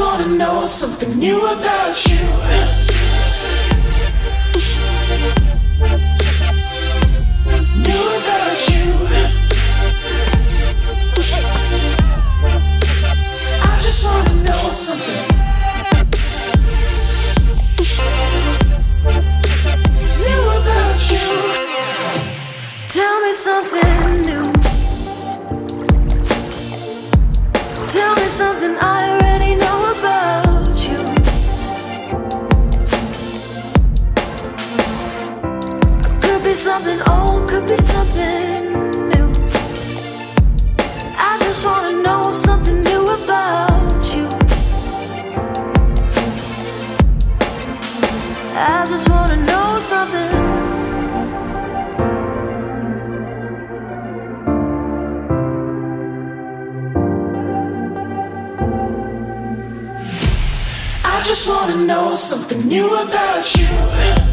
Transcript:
wanna know something new about you. New about you. I just wanna know something. New about you. Tell me something something old, could be something new. I just wanna know something new about you. I just wanna know something. I just wanna know something new about you.